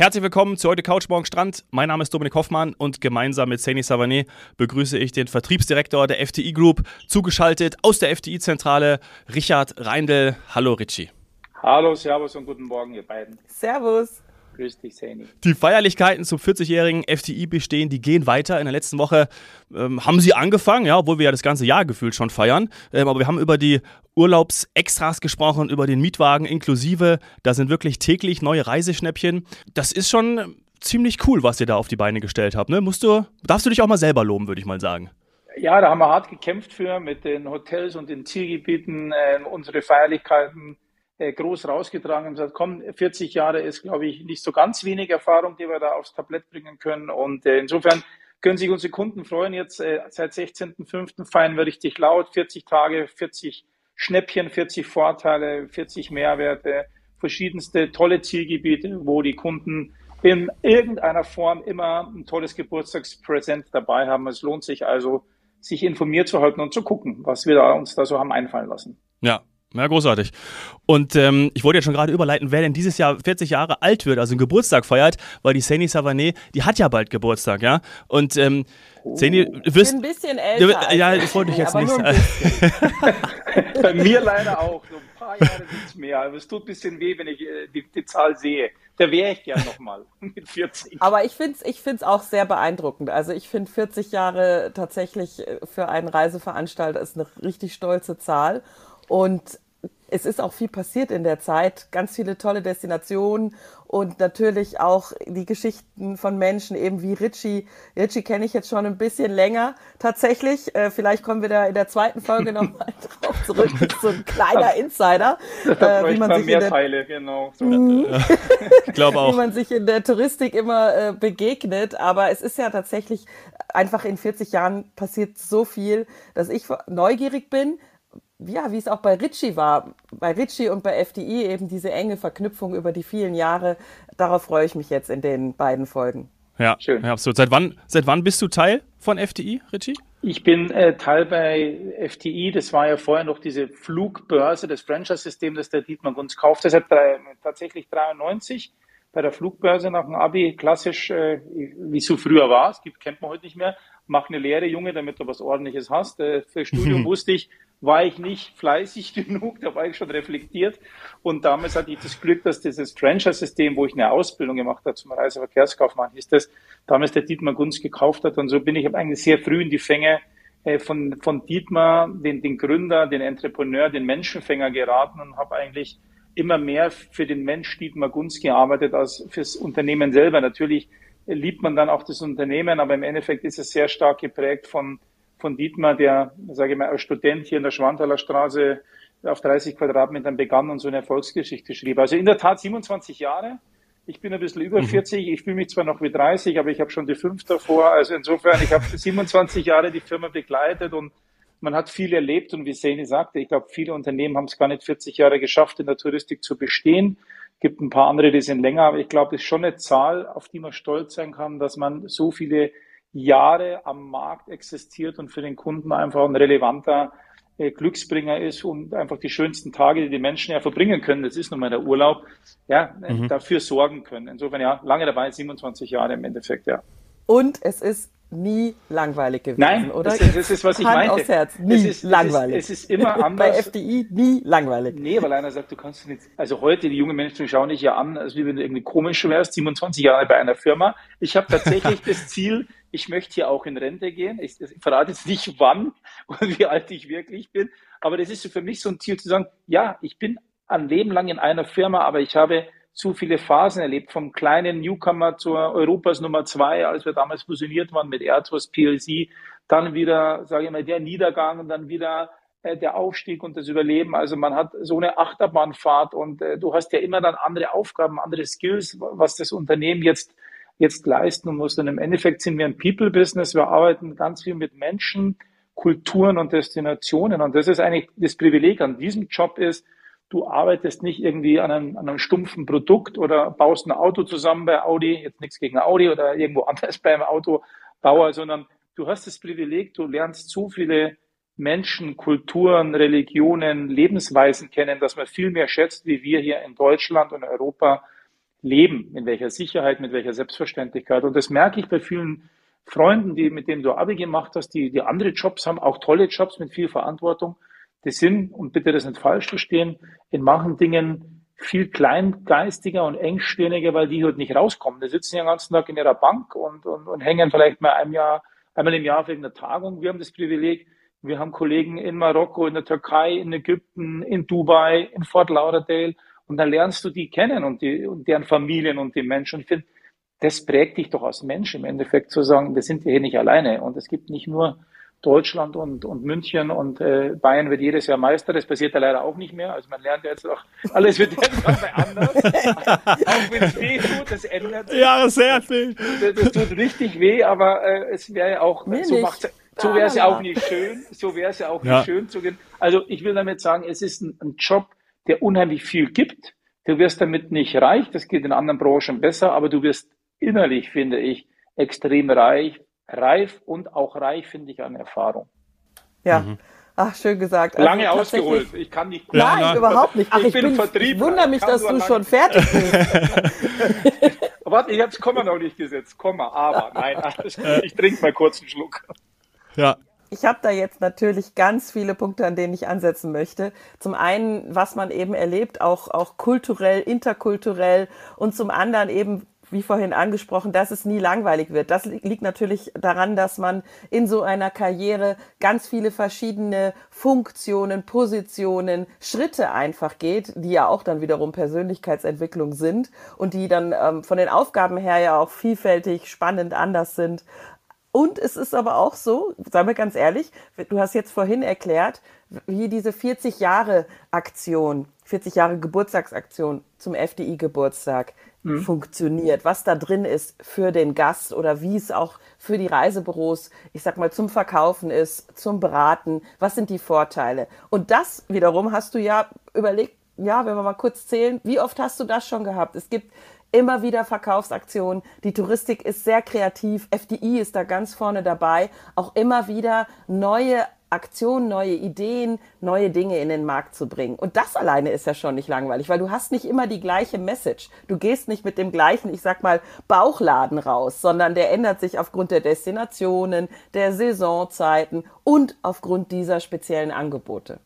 Herzlich willkommen zu heute Couch Morgen Strand. Mein Name ist Dominik Hoffmann und gemeinsam mit Seni Savané begrüße ich den Vertriebsdirektor der FTI Group, zugeschaltet aus der FTI-Zentrale, Richard Reindl. Hallo Richie. Hallo, Servus und guten Morgen, ihr beiden. Servus. Grüß dich, Seni. Die Feierlichkeiten zum 40-jährigen FTI bestehen, die gehen weiter. In der letzten Woche ähm, haben sie angefangen, ja, obwohl wir ja das ganze Jahr gefühlt schon feiern. Ähm, aber wir haben über die Urlaubsextras gesprochen, über den Mietwagen inklusive. Da sind wirklich täglich neue Reiseschnäppchen. Das ist schon ziemlich cool, was ihr da auf die Beine gestellt habt. Ne? Musst du, darfst du dich auch mal selber loben, würde ich mal sagen. Ja, da haben wir hart gekämpft für mit den Hotels und den Zielgebieten, äh, unsere Feierlichkeiten groß rausgetragen und gesagt, komm, 40 Jahre ist, glaube ich, nicht so ganz wenig Erfahrung, die wir da aufs Tablett bringen können. Und äh, insofern können sich unsere Kunden freuen. Jetzt äh, seit 16.05. feiern wir richtig laut. 40 Tage, 40 Schnäppchen, 40 Vorteile, 40 Mehrwerte, verschiedenste tolle Zielgebiete, wo die Kunden in irgendeiner Form immer ein tolles Geburtstagspräsent dabei haben. Es lohnt sich also, sich informiert zu halten und zu gucken, was wir da, uns da so haben einfallen lassen. Ja, ja, großartig. Und ähm, ich wollte ja schon gerade überleiten, wer denn dieses Jahr 40 Jahre alt wird, also einen Geburtstag feiert, weil die Seni Savané, die hat ja bald Geburtstag, ja. Und ähm, oh. Seni, du wirst, ein bisschen älter. Ja, das wollte ich jetzt nicht sagen. Bei mir leider auch. So ein paar Jahre nichts mehr. Aber es tut ein bisschen weh, wenn ich äh, die, die Zahl sehe. Da wäre ich gern nochmal mit 40. Aber ich finde es ich find's auch sehr beeindruckend. Also ich finde 40 Jahre tatsächlich äh, für einen Reiseveranstalter ist eine richtig stolze Zahl. Und es ist auch viel passiert in der Zeit, ganz viele tolle Destinationen und natürlich auch die Geschichten von Menschen, eben wie Richie. Richie kenne ich jetzt schon ein bisschen länger tatsächlich. Äh, vielleicht kommen wir da in der zweiten Folge nochmal drauf zurück. Das ist so ein kleiner Insider. Da äh, wie man sich mehr der, Teile, genau. So. ich glaube auch. Wie man sich in der Touristik immer äh, begegnet. Aber es ist ja tatsächlich einfach in 40 Jahren passiert so viel, dass ich neugierig bin, ja, wie es auch bei Ritchie war, bei Ritchie und bei FDI eben diese enge Verknüpfung über die vielen Jahre. Darauf freue ich mich jetzt in den beiden Folgen. Ja, Schön. ja absolut. Seit wann, seit wann bist du Teil von FDI, Ritchie? Ich bin äh, Teil bei FTI. Das war ja vorher noch diese Flugbörse, das Franchise-System, das der Dietmar uns kauft. Deshalb drei, tatsächlich 93 bei der Flugbörse nach dem Abi, klassisch, äh, wie es so früher war. Es gibt, kennt man heute nicht mehr. Mach eine Lehre, Junge, damit du was Ordentliches hast. Äh, für Studium wusste ich, war ich nicht fleißig genug, da war ich schon reflektiert. Und damals hatte ich das Glück, dass dieses Franchise-System, wo ich eine Ausbildung gemacht habe zum Reiseverkehrskaufmann, ist das, damals der Dietmar Gunz gekauft hat. Und so bin ich eigentlich sehr früh in die Fänge äh, von, von Dietmar, den, den Gründer, den Entrepreneur, den Menschenfänger geraten und habe eigentlich immer mehr für den Mensch Dietmar Gunz gearbeitet als fürs Unternehmen selber. Natürlich liebt man dann auch das Unternehmen, aber im Endeffekt ist es sehr stark geprägt von von Dietmar, der, sage ich mal, als Student hier in der Schwanthaler Straße auf 30 Quadratmetern begann und so eine Erfolgsgeschichte schrieb. Also in der Tat 27 Jahre. Ich bin ein bisschen über 40. Mhm. Ich fühle mich zwar noch wie 30, aber ich habe schon die fünf davor. Also insofern, ich habe 27 Jahre die Firma begleitet und man hat viel erlebt. Und wie Seni sagte, ich glaube, viele Unternehmen haben es gar nicht 40 Jahre geschafft, in der Touristik zu bestehen. Es gibt ein paar andere, die sind länger. Aber ich glaube, es ist schon eine Zahl, auf die man stolz sein kann, dass man so viele Jahre am Markt existiert und für den Kunden einfach ein relevanter äh, Glücksbringer ist und einfach die schönsten Tage, die die Menschen ja verbringen können, das ist nun mal der Urlaub, ja, äh, mhm. dafür sorgen können. Insofern ja, lange dabei, 27 Jahre im Endeffekt, ja. Und es ist nie langweilig gewesen, Nein, oder? Das, das ist, was ich Hand meinte. Aufs Herz, nie es ist, langweilig. Es ist, es ist immer anders. Bei FDI nie langweilig. Nee, weil einer sagt, du kannst nicht, also heute, die jungen Menschen schauen dich ja an, als wie wenn du irgendwie komisch wärst, 27 Jahre bei einer Firma. Ich habe tatsächlich das Ziel, ich möchte hier auch in Rente gehen. Ich, ich verrate jetzt nicht wann und wie alt ich wirklich bin, aber das ist für mich so ein Ziel zu sagen, ja, ich bin ein Leben lang in einer Firma, aber ich habe zu viele Phasen erlebt, vom kleinen Newcomer zur Europas Nummer zwei, als wir damals fusioniert waren mit Airbus PLC, dann wieder, sage ich mal, der Niedergang und dann wieder äh, der Aufstieg und das Überleben. Also man hat so eine Achterbahnfahrt und äh, du hast ja immer dann andere Aufgaben, andere Skills, was das Unternehmen jetzt jetzt leisten muss. Und im Endeffekt sind wir ein People-Business. Wir arbeiten ganz viel mit Menschen, Kulturen und Destinationen. Und das ist eigentlich das Privileg an diesem Job ist, du arbeitest nicht irgendwie an einem, an einem stumpfen Produkt oder baust ein Auto zusammen bei Audi, jetzt nichts gegen Audi oder irgendwo anders beim Autobauer, sondern du hast das Privileg, du lernst so viele Menschen, Kulturen, Religionen, Lebensweisen kennen, dass man viel mehr schätzt, wie wir hier in Deutschland und Europa leben, in welcher Sicherheit, mit welcher Selbstverständlichkeit. Und das merke ich bei vielen Freunden, die, mit denen du Abi gemacht hast, die, die andere Jobs haben, auch tolle Jobs mit viel Verantwortung. Die sind, und bitte das nicht falsch verstehen, in manchen Dingen viel kleingeistiger und engstirniger, weil die halt nicht rauskommen. Die sitzen ja den ganzen Tag in ihrer Bank und, und, und hängen vielleicht mal ein Jahr, einmal im Jahr wegen einer Tagung. Wir haben das Privileg, wir haben Kollegen in Marokko, in der Türkei, in Ägypten, in Dubai, in Fort Lauderdale. Und dann lernst du die kennen und, die, und deren Familien und die Menschen. Und ich finde, das prägt dich doch als Mensch im Endeffekt zu sagen, wir sind hier nicht alleine. Und es gibt nicht nur Deutschland und, und München und äh, Bayern wird jedes Jahr Meister. Das passiert ja leider auch nicht mehr. Also man lernt jetzt auch, alles wird jetzt mal anders. auch wenn es weh tut, das ändert sich. Ja, sehr viel. Das, das tut richtig weh, aber äh, es wäre ja auch, Mir so nicht. macht so wäre es ja auch nicht schön. So wäre es ja auch Ja. nicht schön zu gehen. Also ich will damit sagen, es ist ein, ein Job, der unheimlich viel gibt. Du wirst damit nicht reich, das geht in anderen Branchen besser, aber du wirst innerlich, finde ich, extrem reich, reif und auch reich, finde ich, an Erfahrung. Ja. Ach, schön gesagt. Also Lange ausgeholt. Ich kann nicht. Nein, na. überhaupt nicht. Ach, Ich ich, bin bin, Vertriebler. ich wundere mich, dass du schon fertig bist. Warte, ich habe das Komma noch nicht gesetzt. Komma, aber nein, ich trinke mal kurz einen Schluck. Ja. Ich habe da jetzt natürlich ganz viele Punkte, an denen ich ansetzen möchte. Zum einen, was man eben erlebt, auch, auch kulturell, interkulturell und zum anderen eben, wie vorhin angesprochen, dass es nie langweilig wird. Das li- liegt natürlich daran, dass man in so einer Karriere ganz viele verschiedene Funktionen, Positionen, Schritte einfach geht, die ja auch dann wiederum Persönlichkeitsentwicklung sind und die dann ähm, von den Aufgaben her ja auch vielfältig, spannend, anders sind. Und es ist aber auch so, sagen wir ganz ehrlich, du hast jetzt vorhin erklärt, wie diese 40 Jahre Aktion, 40 Jahre Geburtstagsaktion zum FDI-Geburtstag funktioniert, was da drin ist für den Gast oder wie es auch für die Reisebüros, ich sag mal, zum Verkaufen ist, zum Beraten, was sind die Vorteile? Und das wiederum hast du ja überlegt, ja, wenn wir mal kurz zählen, wie oft hast du das schon gehabt? Es gibt immer wieder Verkaufsaktionen. Die Touristik ist sehr kreativ. FDI ist da ganz vorne dabei. Auch immer wieder neue Aktionen, neue Ideen, neue Dinge in den Markt zu bringen. Und das alleine ist ja schon nicht langweilig, weil du hast nicht immer die gleiche Message. Du gehst nicht mit dem gleichen, ich sag mal, Bauchladen raus, sondern der ändert sich aufgrund der Destinationen, der Saisonzeiten und aufgrund dieser speziellen Angebote.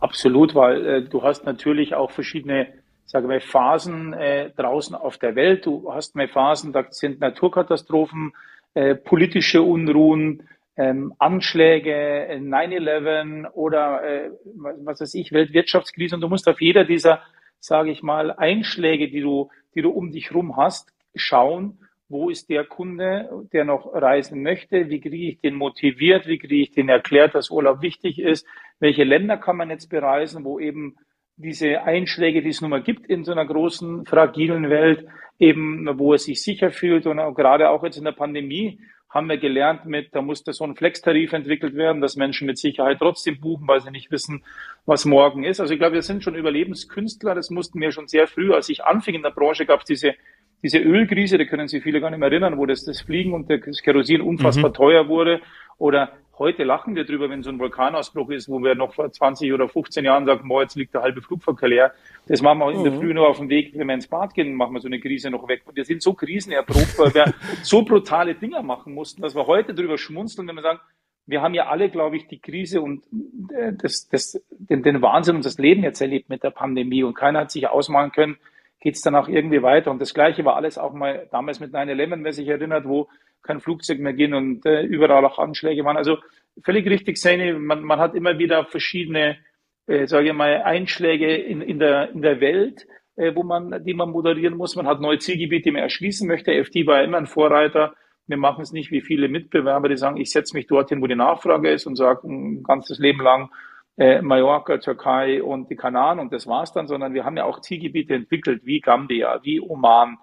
Absolut, weil äh, du hast natürlich auch verschiedene, sagen wir, Phasen äh, draußen auf der Welt. Du hast mal Phasen, da sind Naturkatastrophen, äh, politische Unruhen, ähm, Anschläge, äh, 9-11 oder äh, was was weiß ich, Weltwirtschaftskrise. Und du musst auf jeder dieser, sage ich mal, Einschläge, die du, die du um dich rum hast, schauen, wo ist der Kunde, der noch reisen möchte, wie kriege ich den motiviert, wie kriege ich den erklärt, dass Urlaub wichtig ist, welche Länder kann man jetzt bereisen, wo eben diese Einschläge, die es nun mal gibt in so einer großen, fragilen Welt, eben, wo er sich sicher fühlt und auch gerade auch jetzt in der Pandemie haben wir gelernt mit, da musste so ein Flex-Tarif entwickelt werden, dass Menschen mit Sicherheit trotzdem buchen, weil sie nicht wissen, was morgen ist. Also ich glaube, wir sind schon Überlebenskünstler, das mussten wir schon sehr früh, als ich anfing in der Branche, gab es diese diese Ölkrise, da können sich viele gar nicht mehr erinnern, wo das, das Fliegen und das Kerosin unfassbar teuer wurde. Oder heute lachen wir drüber, wenn so ein Vulkanausbruch ist, wo wir noch vor 20 oder 15 Jahren sagen, boah, jetzt liegt der halbe Flugverkehr leer. Das machen wir in der Früh nur auf dem Weg, wenn wir ins Bad gehen, machen wir so eine Krise noch weg. Und wir sind so krisenerprobt, weil wir so brutale Dinger machen mussten, dass wir heute drüber schmunzeln, wenn wir sagen, wir haben ja alle, glaube ich, die Krise und äh, das, das, den, den Wahnsinn und das Leben jetzt erlebt mit der Pandemie und keiner hat sich ausmalen können, geht es dann auch irgendwie weiter. Und das Gleiche war alles auch mal damals mit 9-11, wer sich erinnert, wo kein Flugzeug mehr ging und äh, überall auch Anschläge waren. Also völlig richtig, Sani, man, man hat immer wieder verschiedene, äh, sage ich mal, Einschläge in, in, der, in der Welt, äh, wo man, die man moderieren muss. Man hat neue Zielgebiete, die man erschließen möchte. FD war immer ein Vorreiter. Wir machen es nicht wie viele Mitbewerber, die sagen, ich setze mich dorthin, wo die Nachfrage ist und sage ein ganzes Leben lang, äh, Mallorca, Türkei und die Kanaren und das war's dann, sondern wir haben ja auch Zielgebiete entwickelt, wie Gambia, wie Oman,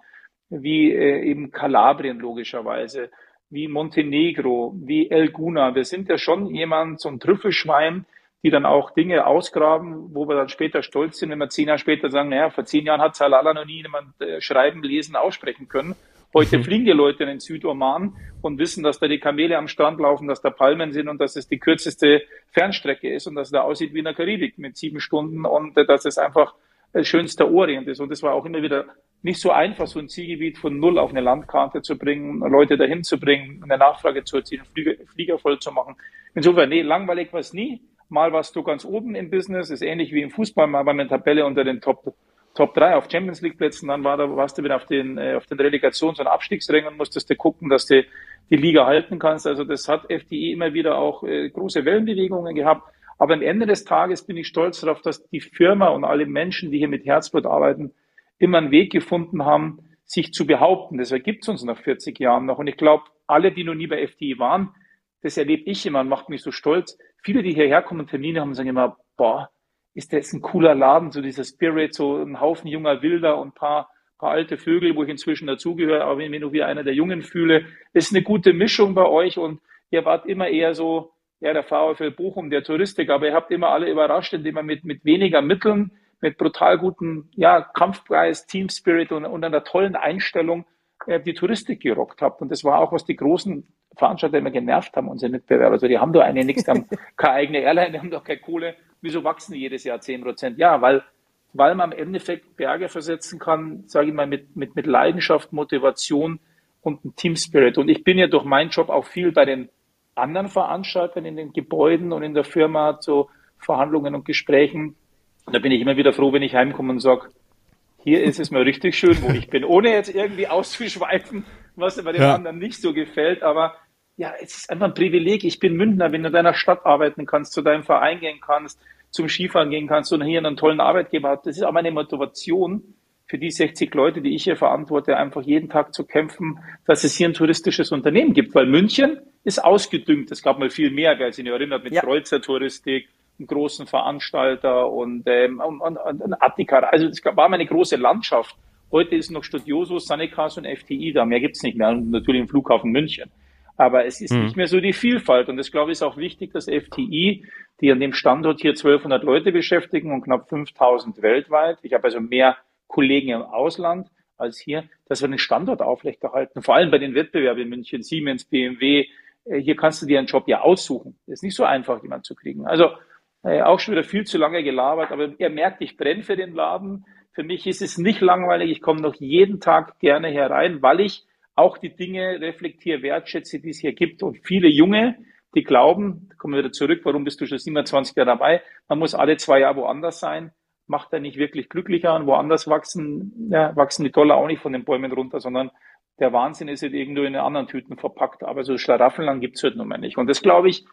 wie äh, eben Kalabrien logischerweise, wie Montenegro, wie El Guna. Wir sind ja schon jemand, so ein Trüffelschwein, die dann auch Dinge ausgraben, wo wir dann später stolz sind, wenn wir zehn Jahre später sagen, naja, vor zehn Jahren hat Salala noch nie jemand äh, schreiben, lesen, aussprechen können. Heute fliegen die Leute in den Südoman und wissen, dass da die Kamele am Strand laufen, dass da Palmen sind und dass es die kürzeste Fernstrecke ist und dass es da aussieht wie in der Karibik mit sieben Stunden und äh, dass es einfach äh, schönster Orient ist. Und das war auch immer wieder nicht so einfach, so ein Zielgebiet von null auf eine Landkarte zu bringen, Leute dahin zu bringen, eine Nachfrage zu erzielen, Flieger, Flieger voll zu machen. Insofern, nee, langweilig war es nie. Mal warst du ganz oben im Business, ist ähnlich wie im Fußball, mal war eine Tabelle unter den Top, Top 3 auf Champions League Plätzen, dann war da, warst du wieder auf den, äh, auf den Relegations- und Abstiegsrängen und musstest du gucken, dass du die Liga halten kannst. Also das hat FDI immer wieder auch äh, große Wellenbewegungen gehabt. Aber am Ende des Tages bin ich stolz darauf, dass die Firma und alle Menschen, die hier mit Herzblut arbeiten, immer einen Weg gefunden haben, sich zu behaupten. Das ergibt es uns nach 40 Jahren noch. Und ich glaube, alle, die noch nie bei FDI waren, das erlebe ich immer und macht mich so stolz. Viele, die hierher kommen und Termine haben, sagen immer, boah, ist das ein cooler Laden, so dieser Spirit, so ein Haufen junger Wilder und ein paar, paar alte Vögel, wo ich inzwischen dazugehöre, aber wenn ich mich nur wie einer der Jungen fühle, ist eine gute Mischung bei euch und ihr wart immer eher so, ja, der VfL Bochum, der Touristik, aber ihr habt immer alle überrascht, indem ihr mit, mit weniger Mitteln mit brutal guten ja, Kampfpreis, Team Spirit und, und einer tollen Einstellung äh, die Touristik gerockt habt. Und das war auch, was die großen Veranstalter immer genervt haben, unsere Mitbewerber. Also die haben doch eine nichts, haben keine eigene Airline, die haben doch keine Kohle. Wieso wachsen die jedes Jahr zehn Prozent? Ja, weil, weil man im Endeffekt Berge versetzen kann, sage ich mal, mit, mit, mit Leidenschaft, Motivation und einem Team Spirit. Und ich bin ja durch meinen Job auch viel bei den anderen Veranstaltern in den Gebäuden und in der Firma zu Verhandlungen und Gesprächen und da bin ich immer wieder froh, wenn ich heimkomme und sage, hier ist es mal richtig schön, wo ich bin, ohne jetzt irgendwie auszuschweifen, was bei den ja. anderen nicht so gefällt. Aber ja, es ist einfach ein Privileg. Ich bin Münchner, wenn du in deiner Stadt arbeiten kannst, zu deinem Verein gehen kannst, zum Skifahren gehen kannst und hier einen tollen Arbeitgeber hast. Das ist auch meine Motivation für die 60 Leute, die ich hier verantworte, einfach jeden Tag zu kämpfen, dass es hier ein touristisches Unternehmen gibt. Weil München ist ausgedüngt. Es gab mal viel mehr, wer sich nicht erinnert, mit ja. Kreuzertouristik, einen großen Veranstalter und, ähm, und, und, und Attika. Also es war mal eine große Landschaft. Heute ist noch Studioso, Sanekas und FTI da. Mehr gibt's nicht mehr. Und natürlich im Flughafen München. Aber es ist hm. nicht mehr so die Vielfalt. Und das, glaube ich, ist auch wichtig, dass FTI, die an dem Standort hier 1200 Leute beschäftigen und knapp 5000 weltweit, ich habe also mehr Kollegen im Ausland als hier, dass wir den Standort aufrechterhalten. Vor allem bei den Wettbewerben in München, Siemens, BMW. Äh, hier kannst du dir einen Job ja aussuchen. Ist nicht so einfach, jemand zu kriegen. Also äh, auch schon wieder viel zu lange gelabert, aber ihr merkt, ich brenne für den Laden. Für mich ist es nicht langweilig. Ich komme noch jeden Tag gerne herein, weil ich auch die Dinge reflektiere, wertschätze, die es hier gibt. Und viele Junge, die glauben, kommen wir wieder zurück, warum bist du schon 27 Jahre dabei? Man muss alle zwei Jahre woanders sein. Macht er nicht wirklich glücklicher und woanders wachsen, ja, wachsen die Dollar auch nicht von den Bäumen runter, sondern der Wahnsinn ist halt irgendwo in anderen Tüten verpackt. Aber so Schlaraffenland gibt's halt nun mal nicht. Und das glaube ich,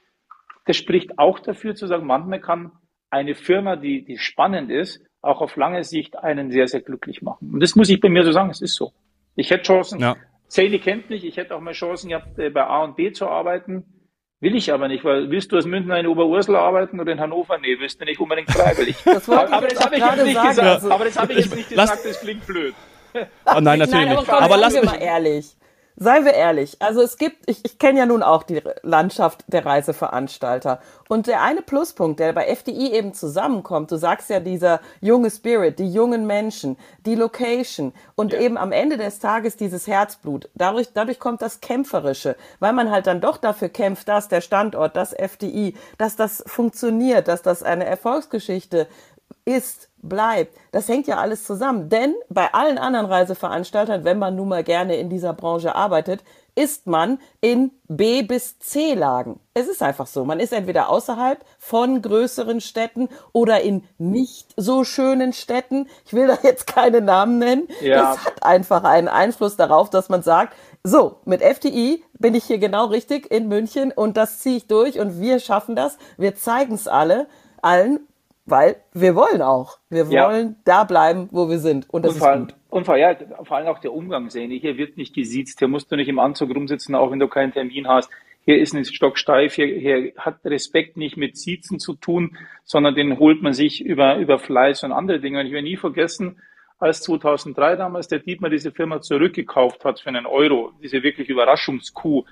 das spricht auch dafür zu sagen, manchmal kann eine Firma, die, die spannend ist, auch auf lange Sicht einen sehr, sehr glücklich machen. Und das muss ich bei mir so sagen, es ist so. Ich hätte Chancen, ja. Zähne kennt mich, ich hätte auch mal Chancen gehabt, äh, bei A und B zu arbeiten. Will ich aber nicht, weil willst du als Münchner in Oberursel arbeiten oder in Hannover? Nee, willst du nicht unbedingt freiwillig. Das aber, aber das habe ich jetzt nicht sagen, gesagt. Also. Aber das habe ich jetzt nicht gesagt, das klingt blöd. Oh nein, natürlich nein, aber nicht. Aber lass mich mal ehrlich. Seien wir ehrlich, also es gibt, ich, ich kenne ja nun auch die Landschaft der Reiseveranstalter. Und der eine Pluspunkt, der bei FDI eben zusammenkommt, du sagst ja dieser junge Spirit, die jungen Menschen, die Location und ja. eben am Ende des Tages dieses Herzblut. Dadurch, dadurch kommt das Kämpferische, weil man halt dann doch dafür kämpft, dass der Standort, das FDI, dass das funktioniert, dass das eine Erfolgsgeschichte ist, bleibt. Das hängt ja alles zusammen. Denn bei allen anderen Reiseveranstaltern, wenn man nun mal gerne in dieser Branche arbeitet, ist man in B bis C Lagen. Es ist einfach so. Man ist entweder außerhalb von größeren Städten oder in nicht so schönen Städten. Ich will da jetzt keine Namen nennen. Ja. Das hat einfach einen Einfluss darauf, dass man sagt, so, mit FTI bin ich hier genau richtig in München und das ziehe ich durch und wir schaffen das. Wir zeigen es alle, allen weil wir wollen auch. Wir wollen ja. da bleiben, wo wir sind. Und das und ist allem, gut. Und vor, ja, vor allem auch der Umgang sehen. Hier wird nicht gesiezt. Hier musst du nicht im Anzug rumsitzen, auch wenn du keinen Termin hast. Hier ist ein stocksteif. Hier, hier hat Respekt nicht mit Siezen zu tun, sondern den holt man sich über, über Fleiß und andere Dinge. Und ich werde nie vergessen, als 2003 damals der Dietmar diese Firma zurückgekauft hat für einen Euro, diese wirklich Überraschungskuh,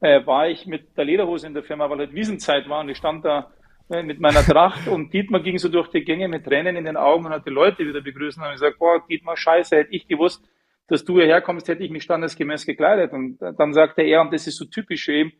äh, war ich mit der Lederhose in der Firma, weil halt Wiesenzeit war und ich stand da mit meiner Tracht und Dietmar ging so durch die Gänge mit Tränen in den Augen und hat die Leute wieder begrüßt und hat gesagt, boah, Dietmar, scheiße, hätte ich gewusst, dass du hierher kommst, hätte ich mich standesgemäß gekleidet. Und dann sagte er, und das ist so typisch für ihn,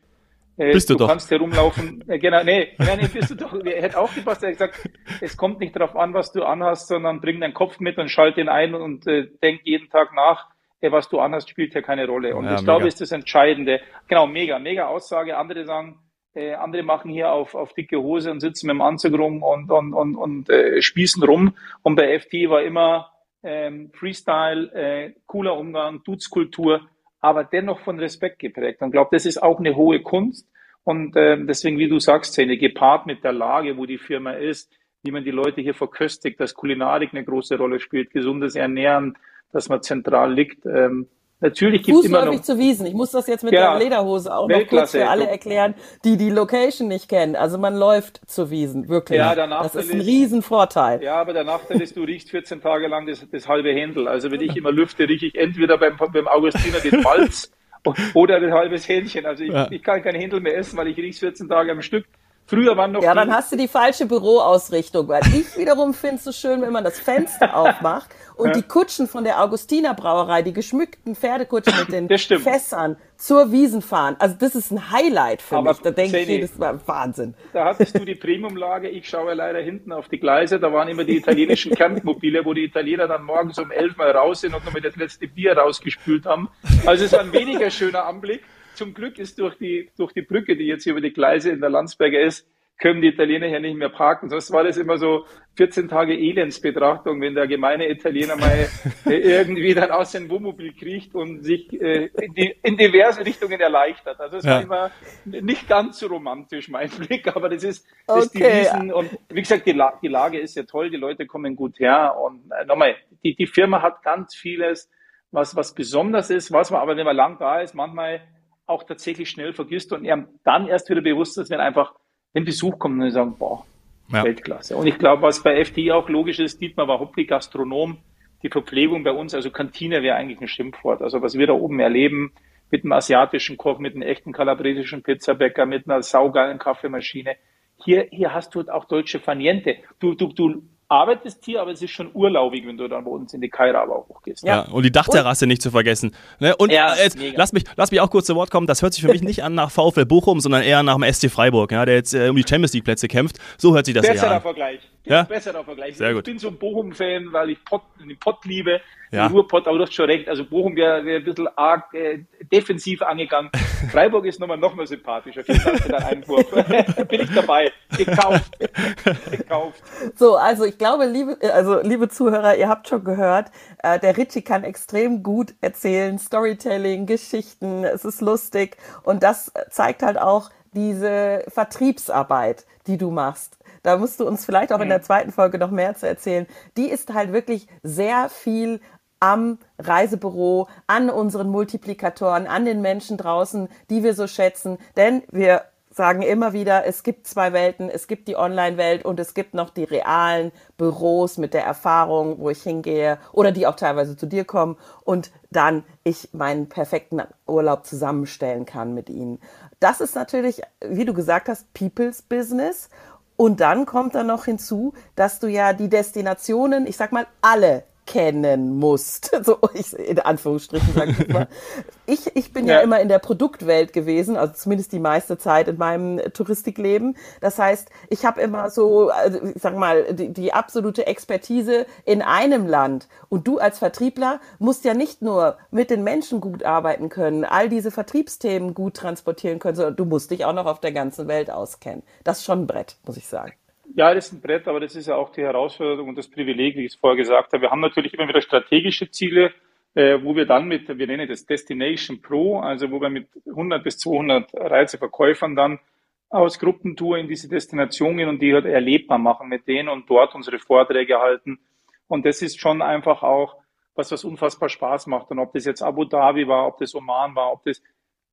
Äh, bist du, du doch. kannst herumlaufen. Äh, genau, nee, nee, nee, bist du doch. Er hätte auch gepasst. Er hat gesagt, es kommt nicht darauf an, was du anhast, sondern bring deinen Kopf mit und schalt ihn ein und äh, denk jeden Tag nach. Äh, was du anhast, spielt ja keine Rolle. Und ja, ich mega. glaube, ist das Entscheidende. Genau, mega, mega Aussage. Andere sagen, äh, andere machen hier auf, auf dicke Hose und sitzen mit dem Anzug rum und, und, und, und äh, spießen rum. Und bei FT war immer ähm, Freestyle, äh, cooler Umgang, Dudeskultur aber dennoch von Respekt geprägt. Und ich glaube, das ist auch eine hohe Kunst. Und äh, deswegen, wie du sagst, Szene, gepaart mit der Lage, wo die Firma ist, wie man die Leute hier verköstigt, dass Kulinarik eine große Rolle spielt, gesundes Ernähren, dass man zentral liegt. Ähm, Natürlich gibt es immer noch zu Wiesen. Ich muss das jetzt mit ja, der Lederhose auch noch kurz für alle erklären, die die Location nicht kennen. Also man läuft zu Wiesen, wirklich. Ja, der das ist ein Riesenvorteil. Ja, aber der Nachteil ist, du riechst 14 Tage lang das, das halbe Händel. Also wenn ich immer lüfte, rieche ich entweder beim, beim Augustiner den Malz oder ein halbes Hähnchen. Also ich, ja. ich kann kein Händel mehr essen, weil ich riech's 14 Tage am Stück. Früher waren noch. Ja, dann hast du die falsche Büroausrichtung, weil ich wiederum finde es so schön, wenn man das Fenster aufmacht und ja. die Kutschen von der Augustiner Brauerei, die geschmückten Pferdekutschen mit den Fässern zur Wiesen fahren. Also das ist ein Highlight für Aber mich. Da denke ich jedes Mal Wahnsinn. Da hattest du die Premiumlage. Ich schaue leider hinten auf die Gleise. Da waren immer die italienischen Campmobile, wo die Italiener dann morgens um elf mal raus sind und noch mit das letzte Bier rausgespült haben. Also es war ein weniger schöner Anblick. Zum Glück ist durch die, durch die Brücke, die jetzt hier über die Gleise in der Landsberger ist, können die Italiener hier nicht mehr parken. Sonst war das immer so 14 Tage Elendsbetrachtung, wenn der gemeine Italiener mal äh, irgendwie dann aus dem Wohnmobil kriecht und sich äh, in, die, in diverse Richtungen erleichtert. Also es ja. war immer nicht ganz so romantisch, mein Blick, aber das ist, das okay. ist die Wiesen. Und wie gesagt, die, La die Lage ist ja toll, die Leute kommen gut her. Und äh, nochmal, die, die Firma hat ganz vieles, was, was besonders ist, was man aber, wenn man lang da ist, manchmal auch tatsächlich schnell vergisst und dann erst wieder bewusst ist, wenn einfach ein Besuch kommt und sagen, boah, ja. Weltklasse. Und ich glaube, was bei FDI auch logisch ist, Dietmar war Hobby-Gastronom, die Verpflegung bei uns, also Kantine wäre eigentlich ein Schimpfwort. Also was wir da oben erleben, mit einem asiatischen Koch, mit einem echten kalabresischen Pizzabäcker, mit einer saugeilen Kaffeemaschine. Hier, hier hast du auch deutsche Faniente. Du, du, du arbeitest hier, aber es ist schon urlaubig, wenn du dann bei uns in die Kaira hochgehst. Ja. ja, und die Dachterrasse und, nicht zu vergessen. Ne? Und ja, äh, jetzt, lass, mich, lass mich auch kurz zu Wort kommen. Das hört sich für mich nicht an nach VfL Bochum, sondern eher nach dem SC Freiburg, ja, der jetzt äh, um die Champions League Plätze kämpft. So hört sich das Besserer eher an. Vergleich. Ja? Besserer Vergleich. Sehr ich gut. bin so ein Bochum-Fan, weil ich Pott, den Pott liebe. Ja. Ruhrpott, aber du hast schon recht. Also Bochum wäre wär ein bisschen arg äh, defensiv angegangen. Freiburg ist nochmal noch mal sympathischer. Vielen Dank für deinen Einwurf. Bin ich dabei. Gekauft. Gekauft. So, also ich glaube, liebe, also liebe Zuhörer, ihr habt schon gehört, äh, der Ritchie kann extrem gut erzählen, Storytelling, Geschichten, es ist lustig und das zeigt halt auch diese Vertriebsarbeit, die du machst da musst du uns vielleicht auch in der zweiten Folge noch mehr zu erzählen. Die ist halt wirklich sehr viel am Reisebüro, an unseren Multiplikatoren, an den Menschen draußen, die wir so schätzen. Denn wir sagen immer wieder, es gibt zwei Welten, es gibt die Online-Welt und es gibt noch die realen Büros mit der Erfahrung, wo ich hingehe oder die auch teilweise zu dir kommen und dann ich meinen perfekten Urlaub zusammenstellen kann mit ihnen. Das ist natürlich, wie du gesagt hast, People's Business und dann kommt dann noch hinzu, dass du ja die Destinationen, ich sag mal, alle kennen musst. So, ich, in Anführungsstrichen sage ich mal. Ich, ich bin ja. ja. immer in der Produktwelt gewesen, also zumindest die meiste Zeit in meinem Touristikleben. Das heißt, ich habe immer so, also ich sag mal, die, die absolute Expertise in einem Land. Und du als Vertriebler musst ja nicht nur mit den Menschen gut arbeiten können, all diese Vertriebsthemen gut transportieren können, sondern du musst dich auch noch auf der ganzen Welt auskennen. Das ist schon ein Brett, muss ich sagen. Ja, das ist ein Brett, aber das ist ja auch die Herausforderung und das Privileg, wie ich es vorher gesagt habe. Wir haben natürlich immer wieder strategische Ziele, äh, wo wir dann mit, wir nennen das Destination Pro, also wo wir mit 100 bis 200 Reiseverkäufern dann aus Gruppentour in diese Destination gehen und die halt erlebbar machen mit denen und dort unsere Vorträge halten. Und das ist schon einfach auch was, was unfassbar Spaß macht. Und ob das jetzt Abu Dhabi war, ob das Oman war, ob das,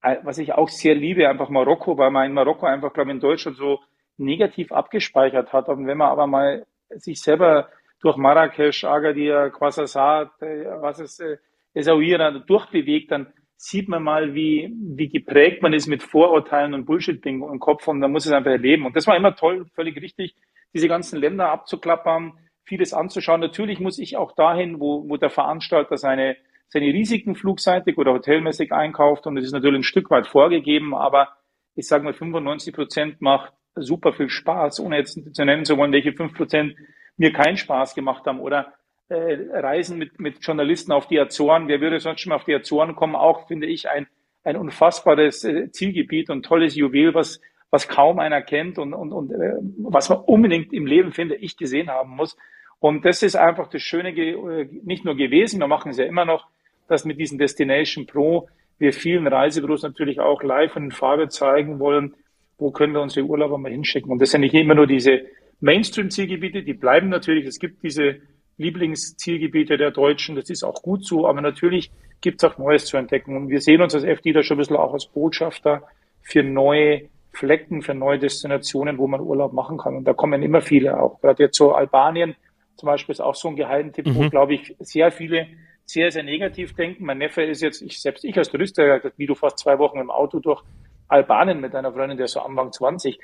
äh, was ich auch sehr liebe, einfach Marokko, weil man in Marokko einfach, glaube ich, in Deutschland so negativ abgespeichert hat. Und wenn man aber mal sich selber durch Marrakesch, Agadir, Quasasat, äh, was ist, äh, Essaouira durchbewegt, dann sieht man mal, wie, wie geprägt man ist mit Vorurteilen und Bullshit-Bingo im Kopf und dann muss es einfach erleben. Und das war immer toll, völlig richtig, diese ganzen Länder abzuklappern, vieles anzuschauen. Natürlich muss ich auch dahin, wo, wo der Veranstalter seine, seine Risiken flugseitig oder hotelmäßig einkauft und es ist natürlich ein Stück weit vorgegeben, aber ich sage mal 95 Prozent macht super viel Spaß, ohne jetzt zu nennen zu wollen, welche fünf Prozent mir keinen Spaß gemacht haben oder äh, Reisen mit, mit Journalisten auf die Azoren. Wer würde sonst schon mal auf die Azoren kommen? Auch, finde ich, ein, ein unfassbares äh, Zielgebiet und tolles Juwel, was, was kaum einer kennt und, und, und äh, was man unbedingt im Leben, finde ich, gesehen haben muss. Und das ist einfach das Schöne äh, nicht nur gewesen, wir machen es ja immer noch, dass mit diesem Destination Pro wir vielen Reisebüros natürlich auch live und in Farbe zeigen wollen, wo können wir unsere Urlauber mal hinschicken. Und das sind nicht immer nur diese Mainstream-Zielgebiete, die bleiben natürlich. Es gibt diese Lieblingszielgebiete der Deutschen, das ist auch gut so, aber natürlich gibt es auch Neues zu entdecken. Und wir sehen uns als FD da schon ein bisschen auch als Botschafter für neue Flecken, für neue Destinationen, wo man Urlaub machen kann. Und da kommen immer viele auch. Gerade jetzt so Albanien zum Beispiel ist auch so ein Geheimtipp, mhm. wo, glaube ich, sehr viele sehr, sehr negativ denken. Mein Neffe ist jetzt, ich selbst ich als Tourist, der wie du fast zwei Wochen im Auto durch Albanien mit einer Freundin, der so Anfang 20,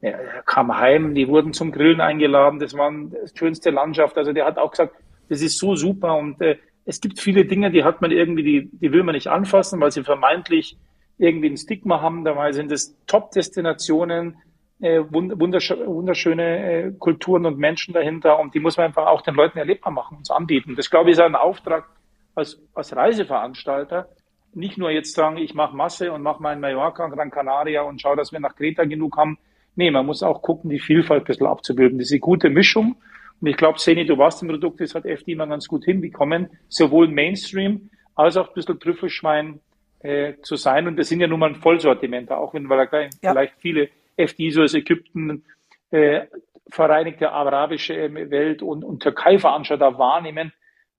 er kam heim, die wurden zum Grillen eingeladen, das war die schönste Landschaft. Also der hat auch gesagt, das ist so super und äh, es gibt viele Dinge, die hat man irgendwie, die, die will man nicht anfassen, weil sie vermeintlich irgendwie ein Stigma haben. Dabei sind es Top-Destinationen, äh, wundersch wunderschöne äh, Kulturen und Menschen dahinter und die muss man einfach auch den Leuten erlebbar machen, uns anbieten. Das glaube ich ist ein Auftrag als, als Reiseveranstalter, nicht nur jetzt sagen, ich mache Masse und mache mal in Mallorca und Gran Canaria und schaue, dass wir nach Kreta genug haben. Nee, man muss auch gucken, die Vielfalt ein bisschen abzubilden. Diese gute Mischung. Und ich glaube, Seni, du warst im Produkt, das hat FD mal ganz gut hinbekommen, sowohl Mainstream als auch ein bisschen Trüffelschwein äh, zu sein. Und wir sind ja nun mal ein Vollsortiment, auch wenn wir da ja. vielleicht viele FD so aus Ägypten, äh, Vereinigte Arabische Welt und, und Türkei-Veranstalter wahrnehmen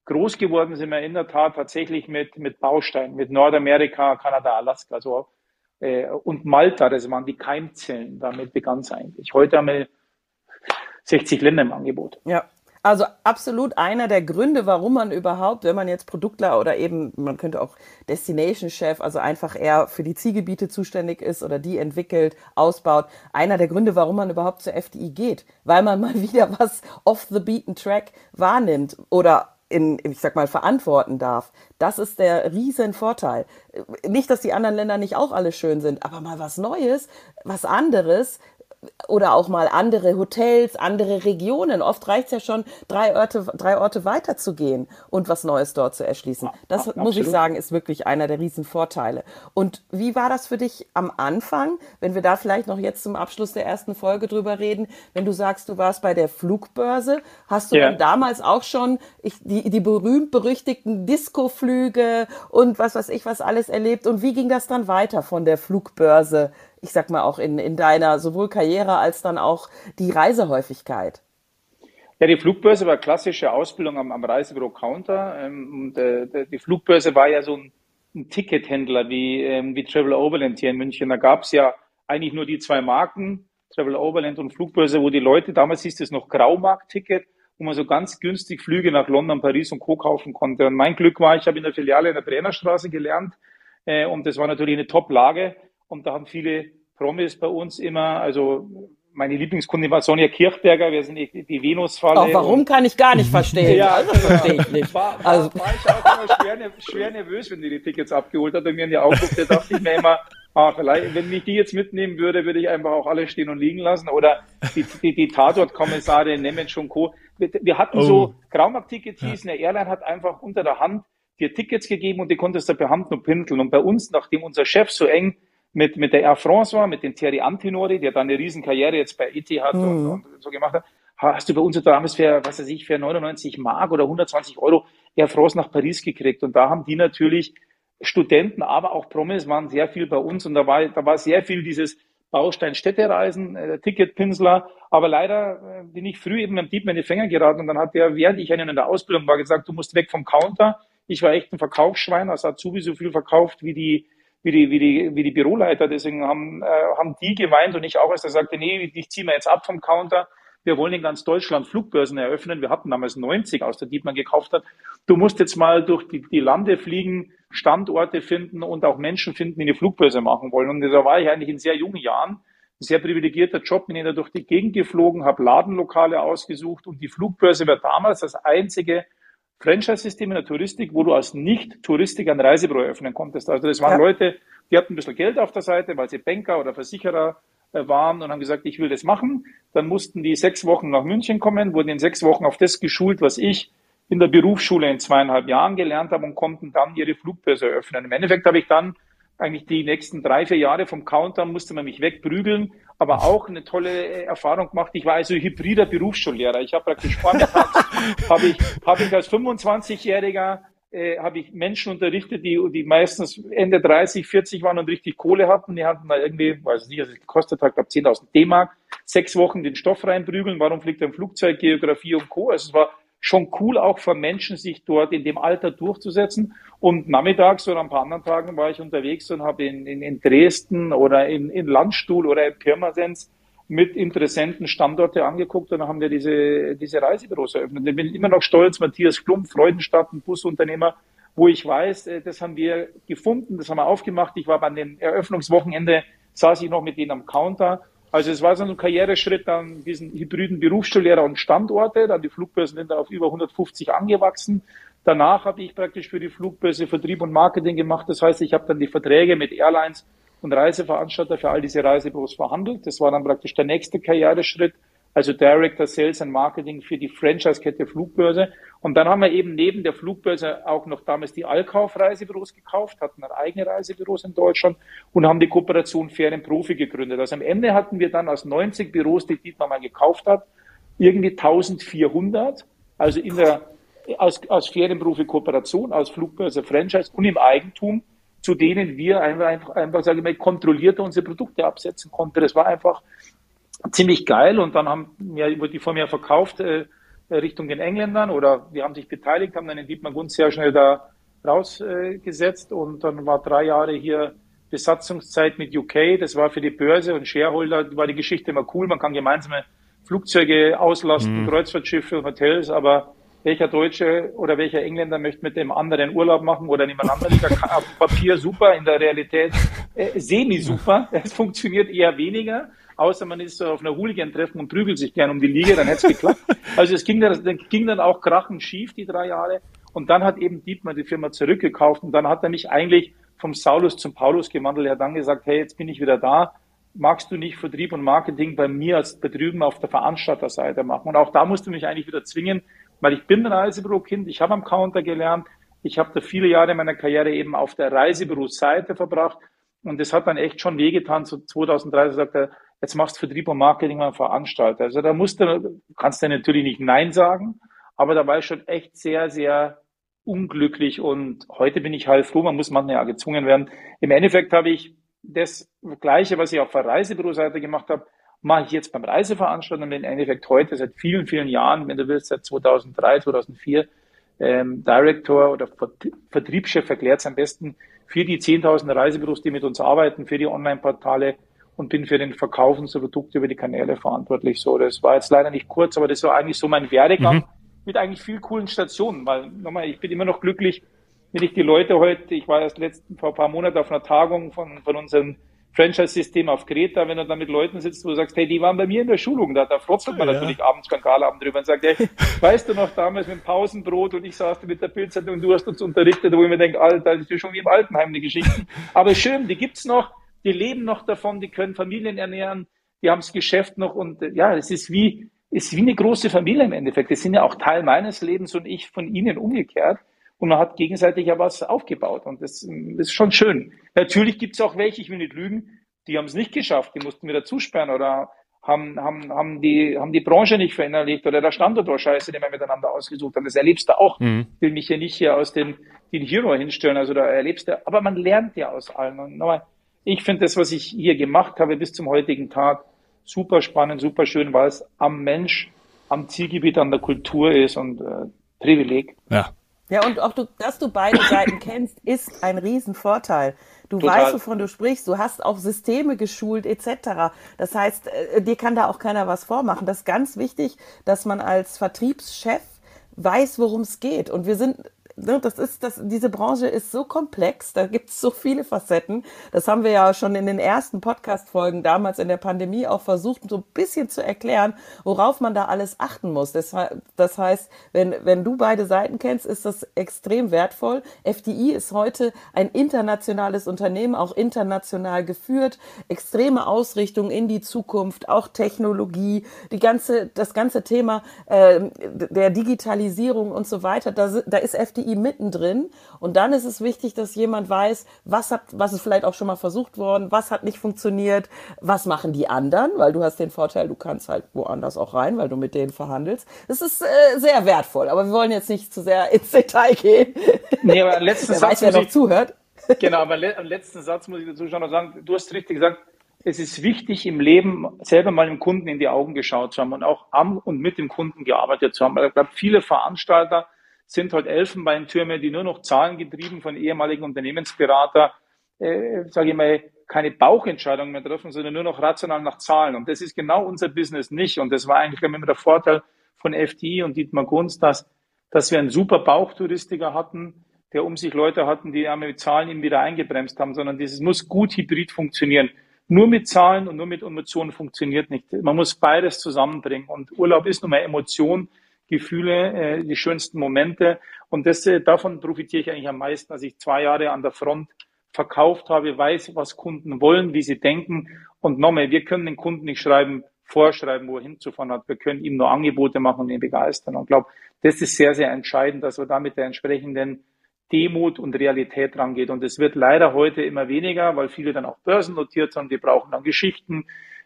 groß geworden sind wir in der Tat tatsächlich mit, mit Bausteinen, mit Nordamerika, Kanada, Alaska, so, äh, und Malta, das waren die Keimzellen, damit begann es eigentlich. Heute haben wir 60 Länder im Angebot. Ja. Also absolut einer der Gründe, warum man überhaupt, wenn man jetzt Produktler oder eben, man könnte auch Destination Chef, also einfach eher für die Zielgebiete zuständig ist oder die entwickelt, ausbaut, einer der Gründe, warum man überhaupt zur FDI geht, weil man mal wieder was off the beaten track wahrnimmt oder in, ich sag mal, verantworten darf. Das ist der riesen Vorteil. Nicht, dass die anderen Länder nicht auch alle schön sind, aber mal was Neues, was anderes, oder auch mal andere Hotels, andere Regionen. Oft reicht es ja schon, drei Orte, drei Orte weiter zu gehen und was Neues dort zu erschließen. Das ja, muss ich sagen, ist wirklich einer der Riesenvorteile. Und wie war das für dich am Anfang, wenn wir da vielleicht noch jetzt zum Abschluss der ersten Folge drüber reden, wenn du sagst, du warst bei der Flugbörse, hast du ja. damals auch schon ich, die, die berühmt-berüchtigten Disco-Flüge und was weiß ich was alles erlebt und wie ging das dann weiter von der Flugbörse ich sag mal, auch in, in deiner sowohl Karriere als dann auch die Reisehäufigkeit? Ja, die Flugbörse war klassische Ausbildung am, am Reisebüro Counter. Ähm, und, äh, die Flugbörse war ja so ein, ein Tickethändler wie, ähm, wie Travel Overland hier in München. Da gab es ja eigentlich nur die zwei Marken, Travel Overland und Flugbörse, wo die Leute, damals hieß es noch Graumarkt-Ticket, wo man so ganz günstig Flüge nach London, Paris und Co. kaufen konnte. Und mein Glück war, ich habe in der Filiale in der Brennerstraße gelernt äh, und das war natürlich eine Top-Lage. Und da haben viele Promis bei uns immer, also meine Lieblingskundin war Sonja Kirchberger, wir sind die, die Venusfalle. Auch warum kann ich gar nicht verstehen. ja, also, verstehe ich nicht. War, war, also. war ich auch immer schwer, schwer, nervös, wenn die die Tickets abgeholt hat und mir in die Augen guckte, dachte ich mir immer, ah, vielleicht, wenn mich die jetzt mitnehmen würde, würde ich einfach auch alle stehen und liegen lassen. Oder die, die, die Tatort-Kommissare Nemetsch und Co. Wir, wir hatten oh. so Graumarkt-Ticket-Tees, ja. eine Airline hat einfach unter der Hand dir Tickets gegeben und die konntest du per Hand nur pinseln. Und bei uns, nachdem unser Chef so eng mit, mit der Air France war, mit dem Thierry Antinori, der dann eine Riesenkarriere jetzt bei ET hat mhm. und, und, so gemacht hat, hast du bei uns damals für, was weiß ich, für 99 Mark oder 120 Euro Air France nach Paris gekriegt. Und da haben die natürlich Studenten, aber auch Promis waren sehr viel bei uns und da war, da war sehr viel dieses Baustein Städtereisen, äh, Ticketpinsler, aber leider äh, bin ich früh eben am Dieb in die Fänger geraten und dann hat der, während ich einen in der Ausbildung war, gesagt, du musst weg vom Counter. Ich war echt ein Verkaufsschwein, also hat sowieso viel verkauft wie die, wie die, wie die, wie die Büroleiter. Deswegen haben, äh, haben die gemeint und ich auch, als er sagte, nee, ich ziehe mir jetzt ab vom Counter. Wir wollen in ganz Deutschland Flugbörsen eröffnen. Wir hatten damals 90 aus der Dietmann gekauft hat. Du musst jetzt mal durch die, die Lande fliegen, Standorte finden und auch Menschen finden, die eine Flugbörse machen wollen. Und da war ich eigentlich in sehr jungen Jahren ein sehr privilegierter Job, bin ich da durch die Gegend geflogen, habe Ladenlokale ausgesucht und die Flugbörse war damals das einzige Franchise-System in der Touristik, wo du als Nicht-Touristik ein Reisebüro eröffnen konntest. Also das waren ja. Leute, die hatten ein bisschen Geld auf der Seite, weil sie Banker oder Versicherer äh, waren und haben gesagt, ich will das machen. Dann mussten die sechs Wochen nach München kommen, wurden in sechs Wochen auf das geschult, was ich in der Berufsschule in zweieinhalb Jahren gelernt habe und konnten dann ihre Flugbörse eröffnen. Im Endeffekt habe ich dann eigentlich die nächsten drei, vier Jahre vom Countdown musste man mich wegprügeln, aber auch eine tolle äh, Erfahrung gemacht. Ich war also hybrider Berufsschullehrer. Ich habe praktisch vormittags, habe ich, habe ich als 25-Jähriger äh, habe ich Menschen unterrichtet, die, die meistens Ende 30, 40 waren und richtig Kohle hatten. Die hatten da irgendwie, weiß nicht, was es gekostet hat, glaube 10.000 D-Mark, sechs Wochen den Stoff reinprügeln. Warum fliegt ein Flugzeug, Geografie und Co. Also es war schon cool auch für Menschen, sich dort in dem Alter durchzusetzen. Und nachmittags oder ein paar anderen Tagen war ich unterwegs und habe in, in, in Dresden oder in, in Landstuhl oder in Pirmasens mit Interessenten Standorte angeguckt und dann haben wir diese, diese Reisebüros eröffnet. Ich bin immer noch stolz, Matthias Klump, Freudenstadt, ein Busunternehmer, wo ich weiß, äh, das haben wir gefunden, das haben wir aufgemacht. Ich war bei dem Eröffnungswochenende, saß ich noch mit denen am Counter also es war so ein Karriereschritt dann diesen hybriden Berufsschullehrer und Standorte, dann die Flugbörsen sind auf über 150 angewachsen. Danach habe ich praktisch für die Flugbörse Vertrieb und Marketing gemacht. Das heißt, ich habe dann die Verträge mit Airlines und Reiseveranstalter für all diese Reisebüros verhandelt. Das war dann praktisch der nächste Karriereschritt also Director Sales and Marketing für die Franchise-Kette Flugbörse. Und dann haben wir eben neben der Flugbörse auch noch damals die Allkauf-Reisebüros gekauft, hatten dann eigene Reisebüros in Deutschland und haben die Kooperation Fairen Profi gegründet. Also am Ende hatten wir dann aus 90 Büros, die Dietmar mal gekauft hat, irgendwie 1400, also in der, aus, aus Ferienprofi Kooperation, aus Flugbörse Franchise und im Eigentum, zu denen wir einfach, einfach, einfach sage ich mal, kontrolliert unsere Produkte absetzen konnten. Das war einfach ziemlich geil und dann haben wir die von mir verkauft äh, Richtung den Engländern oder wir haben sich beteiligt, haben dann den Dietmar Gunz sehr schnell da rausgesetzt äh, und dann war drei Jahre hier Besatzungszeit mit UK. Das war für die Börse und Shareholder war die Geschichte immer cool. Man kann gemeinsame Flugzeuge auslasten, mhm. Kreuzfahrtschiffe und Hotels, aber welcher Deutsche oder welcher Engländer möchte mit dem anderen Urlaub machen oder nebeneinander liegen? Auf Papier super, in der Realität äh, semi super. Es funktioniert eher weniger außer man ist so auf einer Hooligan-Treffen und prügelt sich gern um die Liga, dann hätte es geklappt. Also es ging dann, ging dann auch krachend schief, die drei Jahre. Und dann hat eben Dietmar die Firma zurückgekauft und dann hat er mich eigentlich vom Saulus zum Paulus gewandelt. Er hat dann gesagt, hey, jetzt bin ich wieder da. Magst du nicht Vertrieb und Marketing bei mir als Betrüben auf der Veranstalterseite machen? Und auch da musste mich eigentlich wieder zwingen, weil ich bin ein Reisebüro-Kind, ich habe am Counter gelernt, ich habe da viele Jahre meiner Karriere eben auf der Reisebüro-Seite verbracht und das hat dann echt schon wehgetan. So 2003 sagt er, jetzt machst du Vertrieb und Marketing mal Veranstalter. Also da musst du, kannst du natürlich nicht Nein sagen, aber da war ich schon echt sehr, sehr unglücklich und heute bin ich halt froh, man muss manchmal ja gezwungen werden. Im Endeffekt habe ich das Gleiche, was ich auf der Reisebüroseite gemacht habe, mache ich jetzt beim Reiseveranstalter und im Endeffekt heute seit vielen, vielen Jahren, wenn du willst, seit 2003, 2004, ähm, Director oder Vertriebschef erklärt es am besten für die 10.000 Reisebüros, die mit uns arbeiten, für die Online-Portale, und bin für den Verkauf unserer Produkte über die Kanäle verantwortlich. So, das war jetzt leider nicht kurz, aber das war eigentlich so mein Werdegang mhm. mit eigentlich viel coolen Stationen, weil nochmal, ich bin immer noch glücklich, wenn ich die Leute heute, ich war erst letzten vor ein paar Monaten auf einer Tagung von, von unserem Franchise-System auf Kreta, wenn du da mit Leuten sitzt, wo du sagst, hey, die waren bei mir in der Schulung, da, da frotzelt man ja. natürlich abends beim Galabend drüber und sagt, hey, weißt du noch damals mit dem Pausenbrot und ich saß mit der Bildzeitung und du hast uns unterrichtet, wo ich mir denke, Alter, das ist schon wie im Altenheim die Geschichten. Aber schön, die gibt's noch die leben noch davon, die können Familien ernähren, die haben das Geschäft noch und äh, ja, es ist wie, ist wie eine große Familie im Endeffekt. Die sind ja auch Teil meines Lebens und ich von ihnen umgekehrt. Und man hat gegenseitig ja was aufgebaut und das, das ist schon schön. Natürlich gibt es auch welche, ich will nicht lügen, die haben es nicht geschafft, die mussten wieder zusperren oder haben, haben, haben, die, haben die Branche nicht verinnerlicht oder der Standort war scheiße, den wir miteinander ausgesucht haben. Das erlebst du auch. Mhm. Ich will mich hier nicht hier aus den, den Hero hinstellen, also da erlebst du, aber man lernt ja aus allen. Und nochmal, ich finde das, was ich hier gemacht habe bis zum heutigen Tag, super spannend, super schön, weil es am Mensch, am Zielgebiet, an der Kultur ist und äh, Privileg. Ja. Ja, und auch du, dass du beide Seiten kennst, ist ein Riesenvorteil. Du Total. weißt, wovon du sprichst, du hast auf Systeme geschult etc. Das heißt, äh, dir kann da auch keiner was vormachen. Das ist ganz wichtig, dass man als Vertriebschef weiß, worum es geht. Und wir sind ne, das ist, das, diese Branche ist so komplex, da gibt es so viele Facetten. Das haben wir ja schon in den ersten Podcast-Folgen damals in der Pandemie auch versucht, so ein bisschen zu erklären, worauf man da alles achten muss. Das, das heißt, wenn, wenn du beide Seiten kennst, ist das extrem wertvoll. FDI ist heute ein internationales Unternehmen, auch international geführt, extreme Ausrichtung in die Zukunft, auch Technologie, die ganze, das ganze Thema äh, der Digitalisierung und so weiter. Da, da ist FDI mittendrin. Und dann ist es wichtig, dass jemand weiß, was hat, was ist vielleicht auch schon mal versucht worden, was hat nicht funktioniert, was machen die anderen, weil du hast den Vorteil, du kannst halt woanders auch rein, weil du mit denen verhandelst. Das ist äh, sehr wertvoll, aber wir wollen jetzt nicht zu sehr ins Detail gehen. Nee, aber letzten wer Satz weiß, wer noch ich, zuhört. Genau, aber am letzten Satz muss ich dazu schon noch sagen, du hast richtig gesagt, es ist wichtig, im Leben selber mal dem Kunden in die Augen geschaut zu haben und auch am und mit dem Kunden gearbeitet zu haben. Ich glaube, viele Veranstalter sind halt Elfenbeintürme, die nur noch zahlengetrieben von ehemaligen Unternehmensberater, äh, sage ich mal, keine Bauchentscheidungen mehr treffen, sondern nur noch rational nach Zahlen. Und das ist genau unser Business nicht. Und das war eigentlich immer der Vorteil von FDI und Dietmar Gunz, dass, dass wir einen super Bauchtouristiker hatten, der um sich Leute hatten, die einmal mit Zahlen ihm wieder eingebremst haben, sondern dieses muss gut hybrid funktionieren. Nur mit Zahlen und nur mit Emotionen funktioniert nicht. Man muss beides zusammenbringen. Und Urlaub ist nun mal Emotion, Gefühle, äh, die schönsten Momente. Und das, äh, davon profitiere ich eigentlich am meisten, dass ich zwei Jahre an der Front verkauft habe, weiß, was Kunden wollen, wie sie denken. Und nochmal, wir können den Kunden nicht schreiben, vorschreiben, wo er hinzufahren hat. Wir können ihm nur Angebote machen und ihn begeistern. Und ich glaube, das ist sehr, sehr entscheidend, dass wir da mit der entsprechenden Demut und Realität rangeht. Und es wird leider heute immer weniger, weil viele dann auch börsennotiert sind, die brauchen dann Geschichten.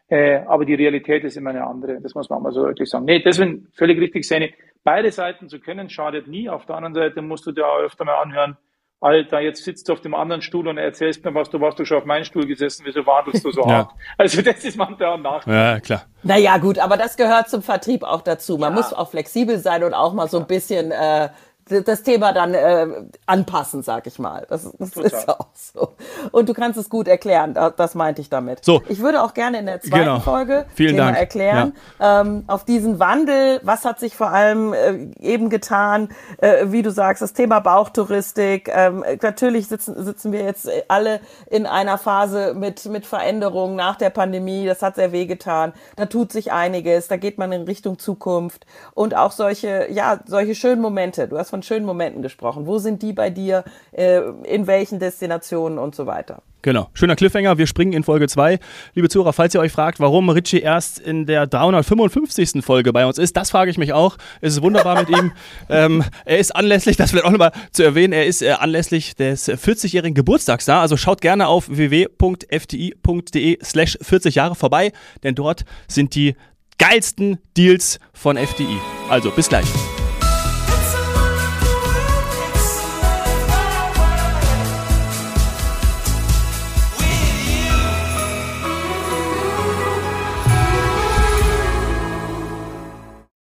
Äh, aber die Realität ist immer eine andere. Das muss man auch mal so deutlich sagen. Nee, deswegen völlig richtig, Sene. Beide Seiten zu können schadet nie. Auf der anderen Seite musst du dir auch öfter mal anhören, Alter, jetzt sitzt du auf dem anderen Stuhl und erzählst mir was, du warst doch schon auf meinen Stuhl gesessen, wieso wartest du so ja. hart? Also das ist manchmal auch nach. Ja, klar. Naja, gut, aber das gehört zum Vertrieb auch dazu. Man ja. muss auch flexibel sein und auch mal so ein bisschen äh, das Thema dann äh, anpassen, sag ich mal. Das, das ist auch so. Und du kannst es gut erklären, das, das meinte ich damit. So. Ich würde auch gerne in der zweiten genau. Folge Vielen Thema Dank. erklären, ja. ähm, auf diesen Wandel, was hat sich vor allem äh, eben getan, äh, wie du sagst, das Thema Bauchtouristik. Ähm, natürlich sitzen, sitzen wir jetzt alle in einer Phase mit, mit Veränderungen nach der Pandemie. Das hat sehr wehgetan. Da tut sich einiges, da geht man in Richtung Zukunft und auch solche, ja, solche schönen Momente. Du hast von von schönen Momenten gesprochen. Wo sind die bei dir? Äh, in welchen Destinationen und so weiter? Genau, schöner Cliffhanger. Wir springen in Folge 2. Liebe Zuhörer, falls ihr euch fragt, warum Richie erst in der 355. Folge bei uns ist, das frage ich mich auch. Es ist wunderbar mit ihm. Ähm, er ist anlässlich, das wird auch nochmal zu erwähnen, er ist äh, anlässlich des 40-jährigen Geburtstags da. Also schaut gerne auf www.fti.de slash 40 Jahre vorbei, denn dort sind die geilsten Deals von FDI. Also bis gleich.